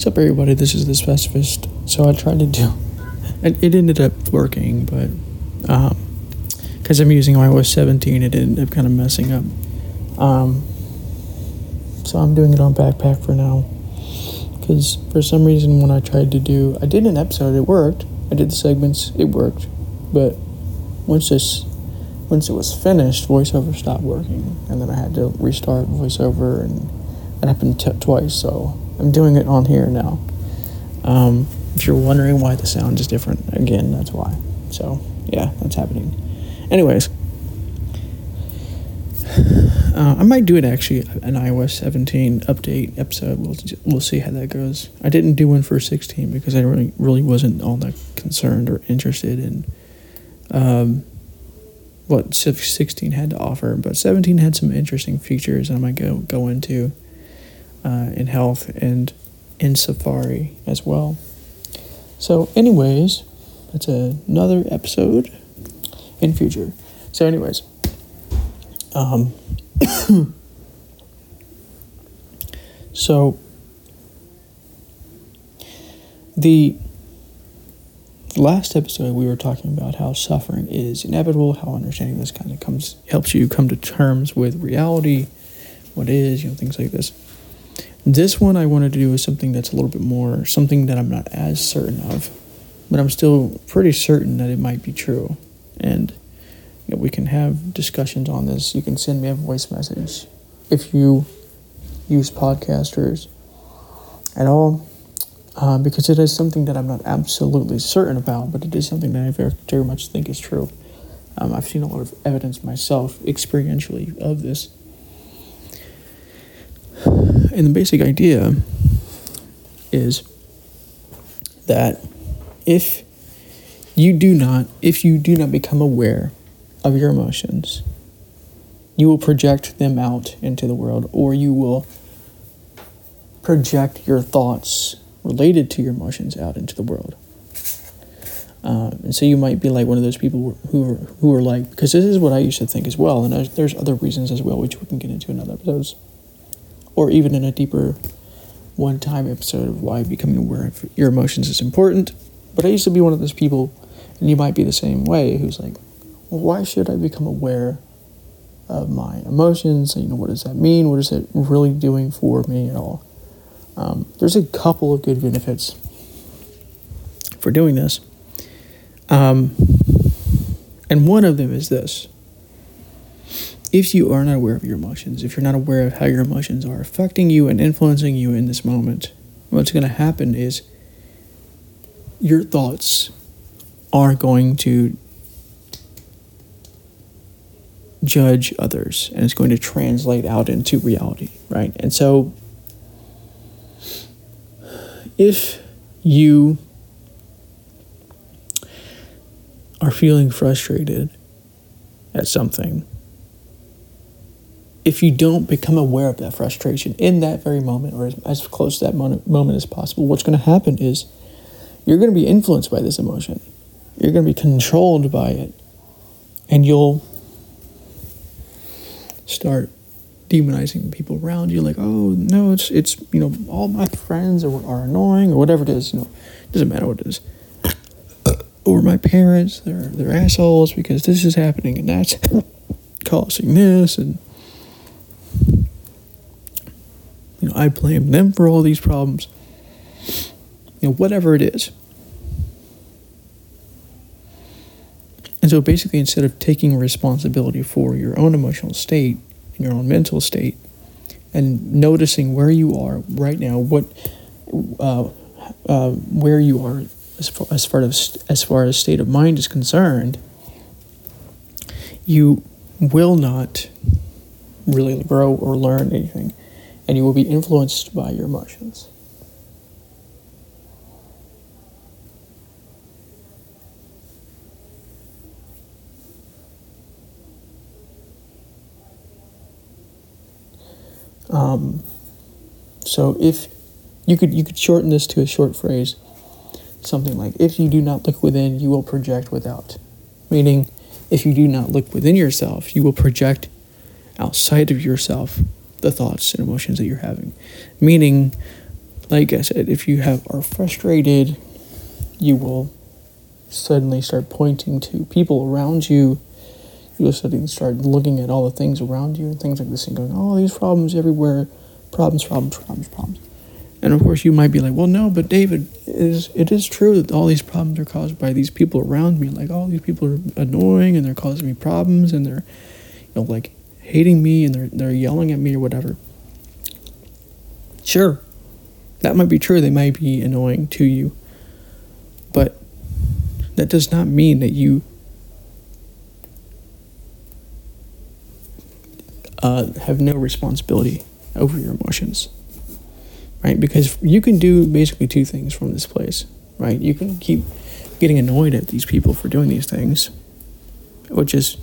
What's up, everybody? This is the specifist. So I tried to do, and it ended up working, but because I'm using iOS 17, it ended up kind of messing up. Um, so I'm doing it on Backpack for now. Because for some reason, when I tried to do, I did an episode, it worked. I did the segments, it worked. But once this, once it was finished, VoiceOver stopped working, and then I had to restart VoiceOver, and that happened t- twice. So I'm doing it on here now. Um, if you're wondering why the sound is different, again, that's why. So yeah, that's happening. Anyways, uh, I might do it actually an iOS 17 update episode. We'll we'll see how that goes. I didn't do one for 16 because I really really wasn't all that concerned or interested in um, what 16 had to offer, but 17 had some interesting features I might go go into uh, in health and in Safari as well. So, anyways, that's another episode in future. So, anyways, um, so the last episode we were talking about how suffering is inevitable, how understanding this kind of comes helps you come to terms with reality, what is, you know, things like this. This one I wanted to do is something that's a little bit more something that I'm not as certain of, but I'm still pretty certain that it might be true. And you know, we can have discussions on this. You can send me a voice message if you use podcasters at all, uh, because it is something that I'm not absolutely certain about, but it is something that I very, very much think is true. Um, I've seen a lot of evidence myself, experientially, of this. And the basic idea is that if you do not, if you do not become aware of your emotions, you will project them out into the world, or you will project your thoughts related to your emotions out into the world. Um, and so you might be like one of those people who are, who are like, because this is what I used to think as well, and there's other reasons as well, which we can get into in other episodes, or even in a deeper one time episode of why becoming aware of your emotions is important. But I used to be one of those people, and you might be the same way, who's like, well, why should I become aware of my emotions? You know, what does that mean? What is it really doing for me at all? Um, there's a couple of good benefits for doing this. Um, and one of them is this if you are not aware of your emotions, if you're not aware of how your emotions are affecting you and influencing you in this moment, what's going to happen is your thoughts are going to judge others and it's going to translate out into reality, right? And so if you are feeling frustrated at something, if you don't become aware of that frustration in that very moment or as, close to that moment, moment as possible, what's going to happen is you're going to be influenced by this emotion. You're going to be controlled by it. And you'll start demonizing people around you like oh no it's it's you know all my friends are, are annoying or whatever it is you know it doesn't matter what it is or my parents they're they're assholes because this is happening and that's causing this and you know I blame them for all these problems. You know whatever it is. And so basically instead of taking responsibility for your own emotional state and your own mental state and noticing where you are right now what uh, uh, where you are as far, as far as as far as state of mind is concerned, you will not really grow or learn anything, and you will be influenced by your emotions. Um, so if you could you could shorten this to a short phrase something like, if you do not look within, you will project without. Meaning, if you do not look within yourself, you will project outside of yourself the thoughts and emotions that you're having. Meaning, like I said, if you have are frustrated, you will suddenly start pointing to people around you. You will suddenly start looking at all the things around you and things like this and going, oh, these problems everywhere, problems, problems, problems, problems. And of course, you might be like, well, no, but David, it is, it is true that all these problems are caused by these people around me. Like, all these people are annoying and they're causing me problems and they're, you know, like hating me and they're, they're yelling at me or whatever. Sure, that might be true. They might be annoying to you. But that does not mean that you uh, have no responsibility over your emotions right? Because you can do basically two things from this place, right? You can keep getting annoyed at these people for doing these things, which is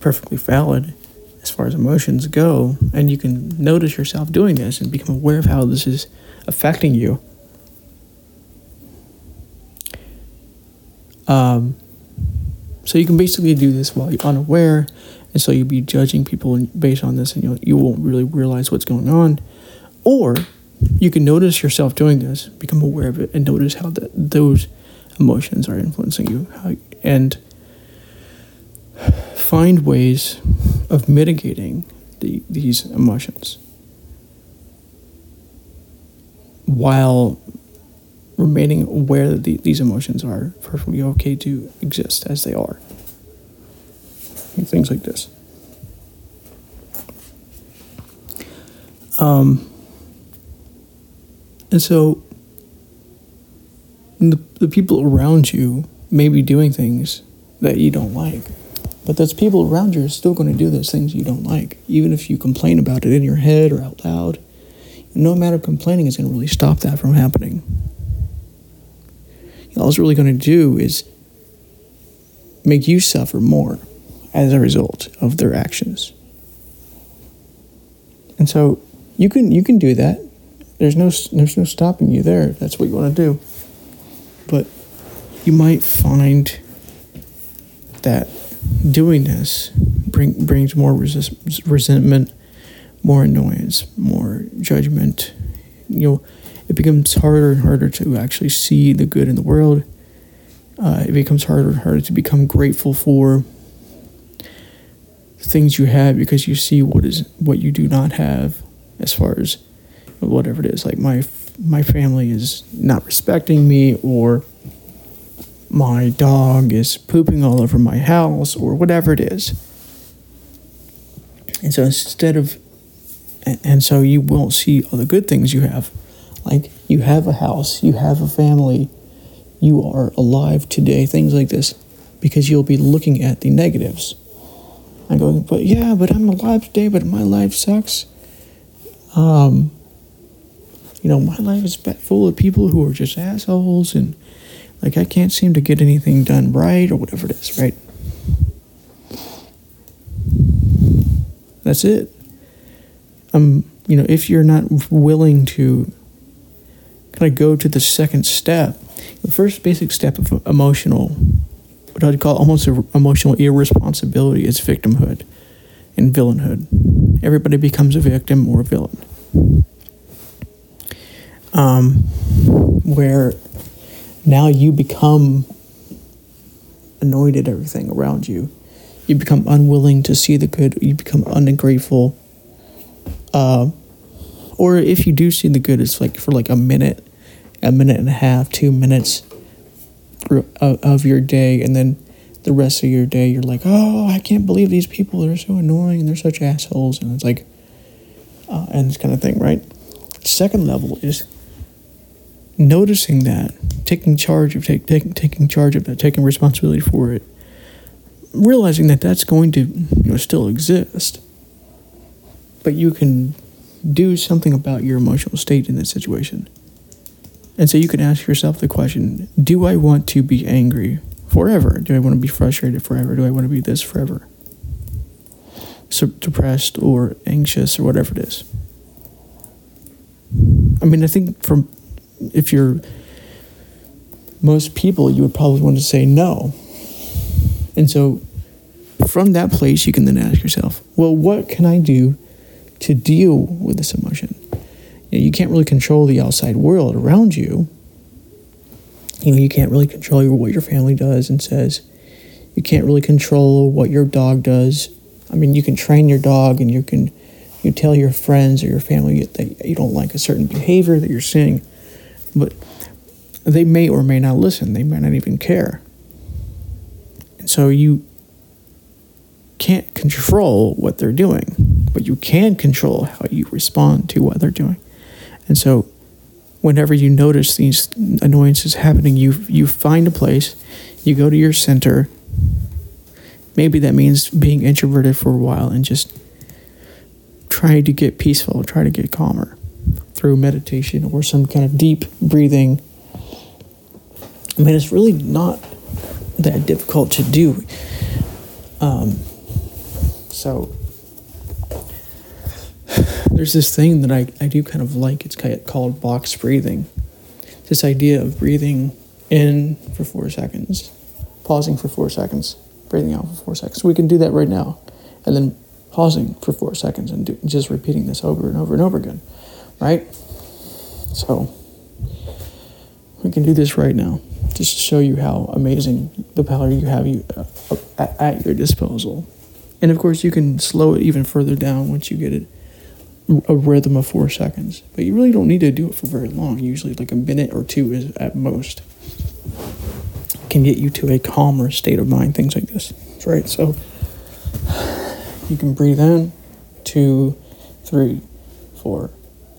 perfectly valid as far as emotions go, and you can notice yourself doing this and become aware of how this is affecting you. Um, so you can basically do this while you're unaware, and so you'll be judging people based on this, and you'll, you won't really realize what's going on. Or you can notice yourself doing this, become aware of it, and notice how that those emotions are influencing you, how, and find ways of mitigating the, these emotions while remaining aware that the, these emotions are perfectly okay to exist as they are. Things like this. Um, and so the, the people around you may be doing things that you don't like, but those people around you are still going to do those things you don't like, even if you complain about it in your head or out loud. No amount of complaining is going to really stop that from happening. All it's really going to do is make you suffer more as a result of their actions. And so you can you can do that. There's no there's no stopping you there. That's what you want to do. But you might find that doing this bring, brings more resist, resentment, more annoyance, more judgment. You know, it becomes harder and harder to actually see the good in the world. Uh, it becomes harder and harder to become grateful for things you have because you see what is what you do not have as far as whatever it is like my my family is not respecting me or my dog is pooping all over my house or whatever it is. And so instead of and so you won't see all the good things you have. Like you have a house you have a family you are alive today things like this because you'll be looking at the negatives. And going but yeah but i'm alive today but my life sucks. Um you know, my life is full of people who are just assholes and like I can't seem to get anything done right or whatever it is, right? That's it. Um, you know, if you're not willing to kind of go to the second step, the first basic step of emotional, what I'd call almost emotional irresponsibility is victimhood and villainhood. Everybody becomes a victim or a villain um, where now you become annoyed at everything around you. You become unwilling to see the good. You become ungrateful. Uh, or if you do see the good, it's like for like a minute, a minute and a half, two minutes of your day, and then the rest of your day, you're like, oh, I can't believe these people They're so annoying and they're such assholes, and it's like, uh, and this kind of thing, right? Second level is noticing that, taking charge of take, take, taking charge of that, taking responsibility for it, realizing that that's going to you know still exist, but you can do something about your emotional state in that situation. And so you can ask yourself the question Do I want to be angry forever? Do I want to be frustrated forever? Do I want to be this forever? So depressed or anxious or whatever it is. I mean, I think from if you're most people, you would probably want to say no. And so from that place, you can then ask yourself, well, what can I do to deal with this emotion? you, know, you can't really control the outside world around you. You know, you can't really control what your family does and says. You can't really control what your dog does. I mean, you can train your dog and you can you tell your friends or your family that you don't like a certain behavior that you're seeing, but they may or may not listen. They may not even care. And so you can't control what they're doing, but you can control how you respond to what they're doing. And so whenever you notice these annoyances happening, you you find a place, you go to your center. Maybe that means being introverted for a while and just trying to get peaceful, try to get calmer through meditation or some kind of deep breathing. I mean, it's really not that difficult to do. Um, so, there's this thing that I, I do kind of like. It's called box breathing. This idea of breathing in for four seconds, pausing for four seconds, breathing out for four seconds. We can do that right now. And then pausing for four seconds and do, just repeating this over and over and over again, right? So we can do this right now, just to show you how amazing the power you have you uh, at, at your disposal. And of course, you can slow it even further down once you get it a rhythm of four seconds. But you really don't need to do it for very long. Usually, like a minute or two is at most. Can get you to a calmer state of mind. Things like this, right? So you can breathe in, two, three, four,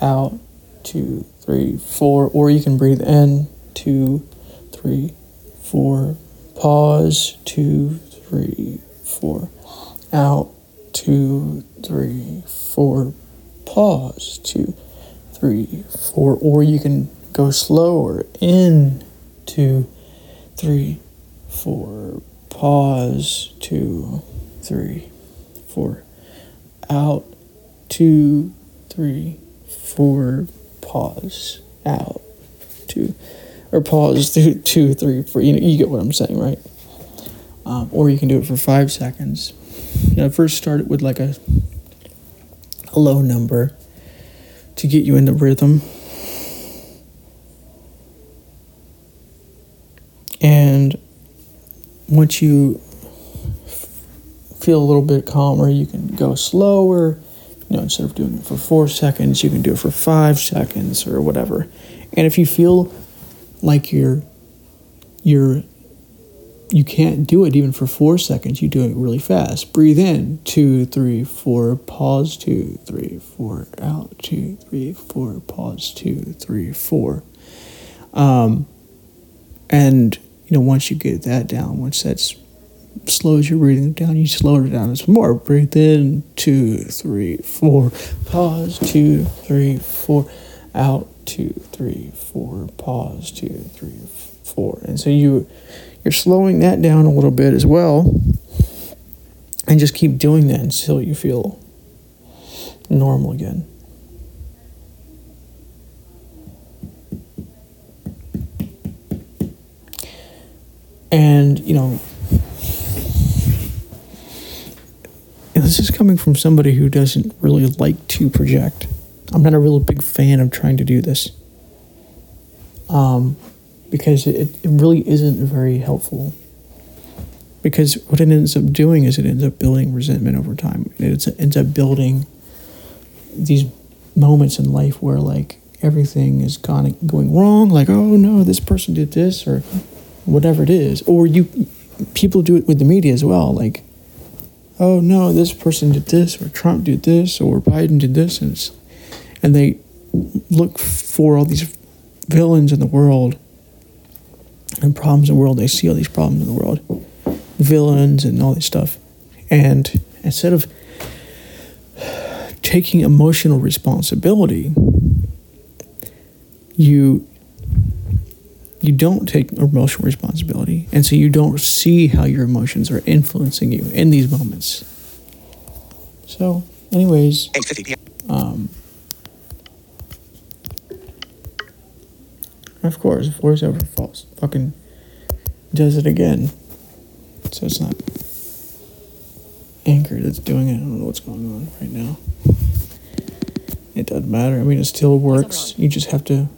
out, two, three, four, or you can breathe in, two, three, four, pause, two, three, four, out, two, three, four, pause, two, three, four, or you can go slower, in, two, three, four, pause, two, three, four, out, two, three, four, pause, out, two, or pause, two, two, three, four. You know, you get what I'm saying, right? Um, or you can do it for five seconds. You know, first start it with like a, a low number to get you in the rhythm. And once you feel a little bit calmer, you can go slower. You know, instead of doing it for four seconds, you can do it for five seconds or whatever. And if you feel like you're you're you can't do it even for four seconds, you do it really fast. Breathe in, two, three, four, pause, two, three, four, out, two, three, four, pause, two, three, four. Um, and, you know, once you get that down, once that's slows your breathing down, you slow it down some more. Breathe in, two, three, four. Pause, two, three, four. Out, two, three, four. Pause, two, three, four. And so you you're slowing that down a little bit as well. And just keep doing that until you feel normal again. And, you know, And this is coming from somebody who doesn't really like to project. I'm not a real big fan of trying to do this. Um, because it, it really isn't very helpful. Because what it ends up doing is it ends up building resentment over time. It ends up building these moments in life where like everything is gone going wrong, like oh no, this person did this or whatever it is, or you people do it with the media as well, like oh no, this person did this, or Trump did this, or Biden did this, and, and they look for all these villains in the world and problems in the world. They see all these problems in the world, villains and all this stuff, and instead of taking emotional responsibility, you you don't take emotional responsibility. And so you don't see how your emotions are influencing you in these moments. So, anyways, um, of course, voiceover false fucking does it again. So it's not Anchor that's doing it. I don't know what's going on right now. It doesn't matter. I mean, it still works. You just have to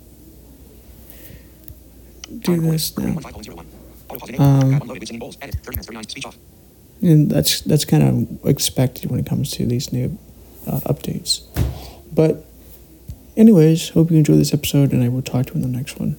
do this now. Um, and that's that's kind of expected when it comes to these new uh, updates. But, anyways, hope you enjoyed this episode, and I will talk to you in the next one.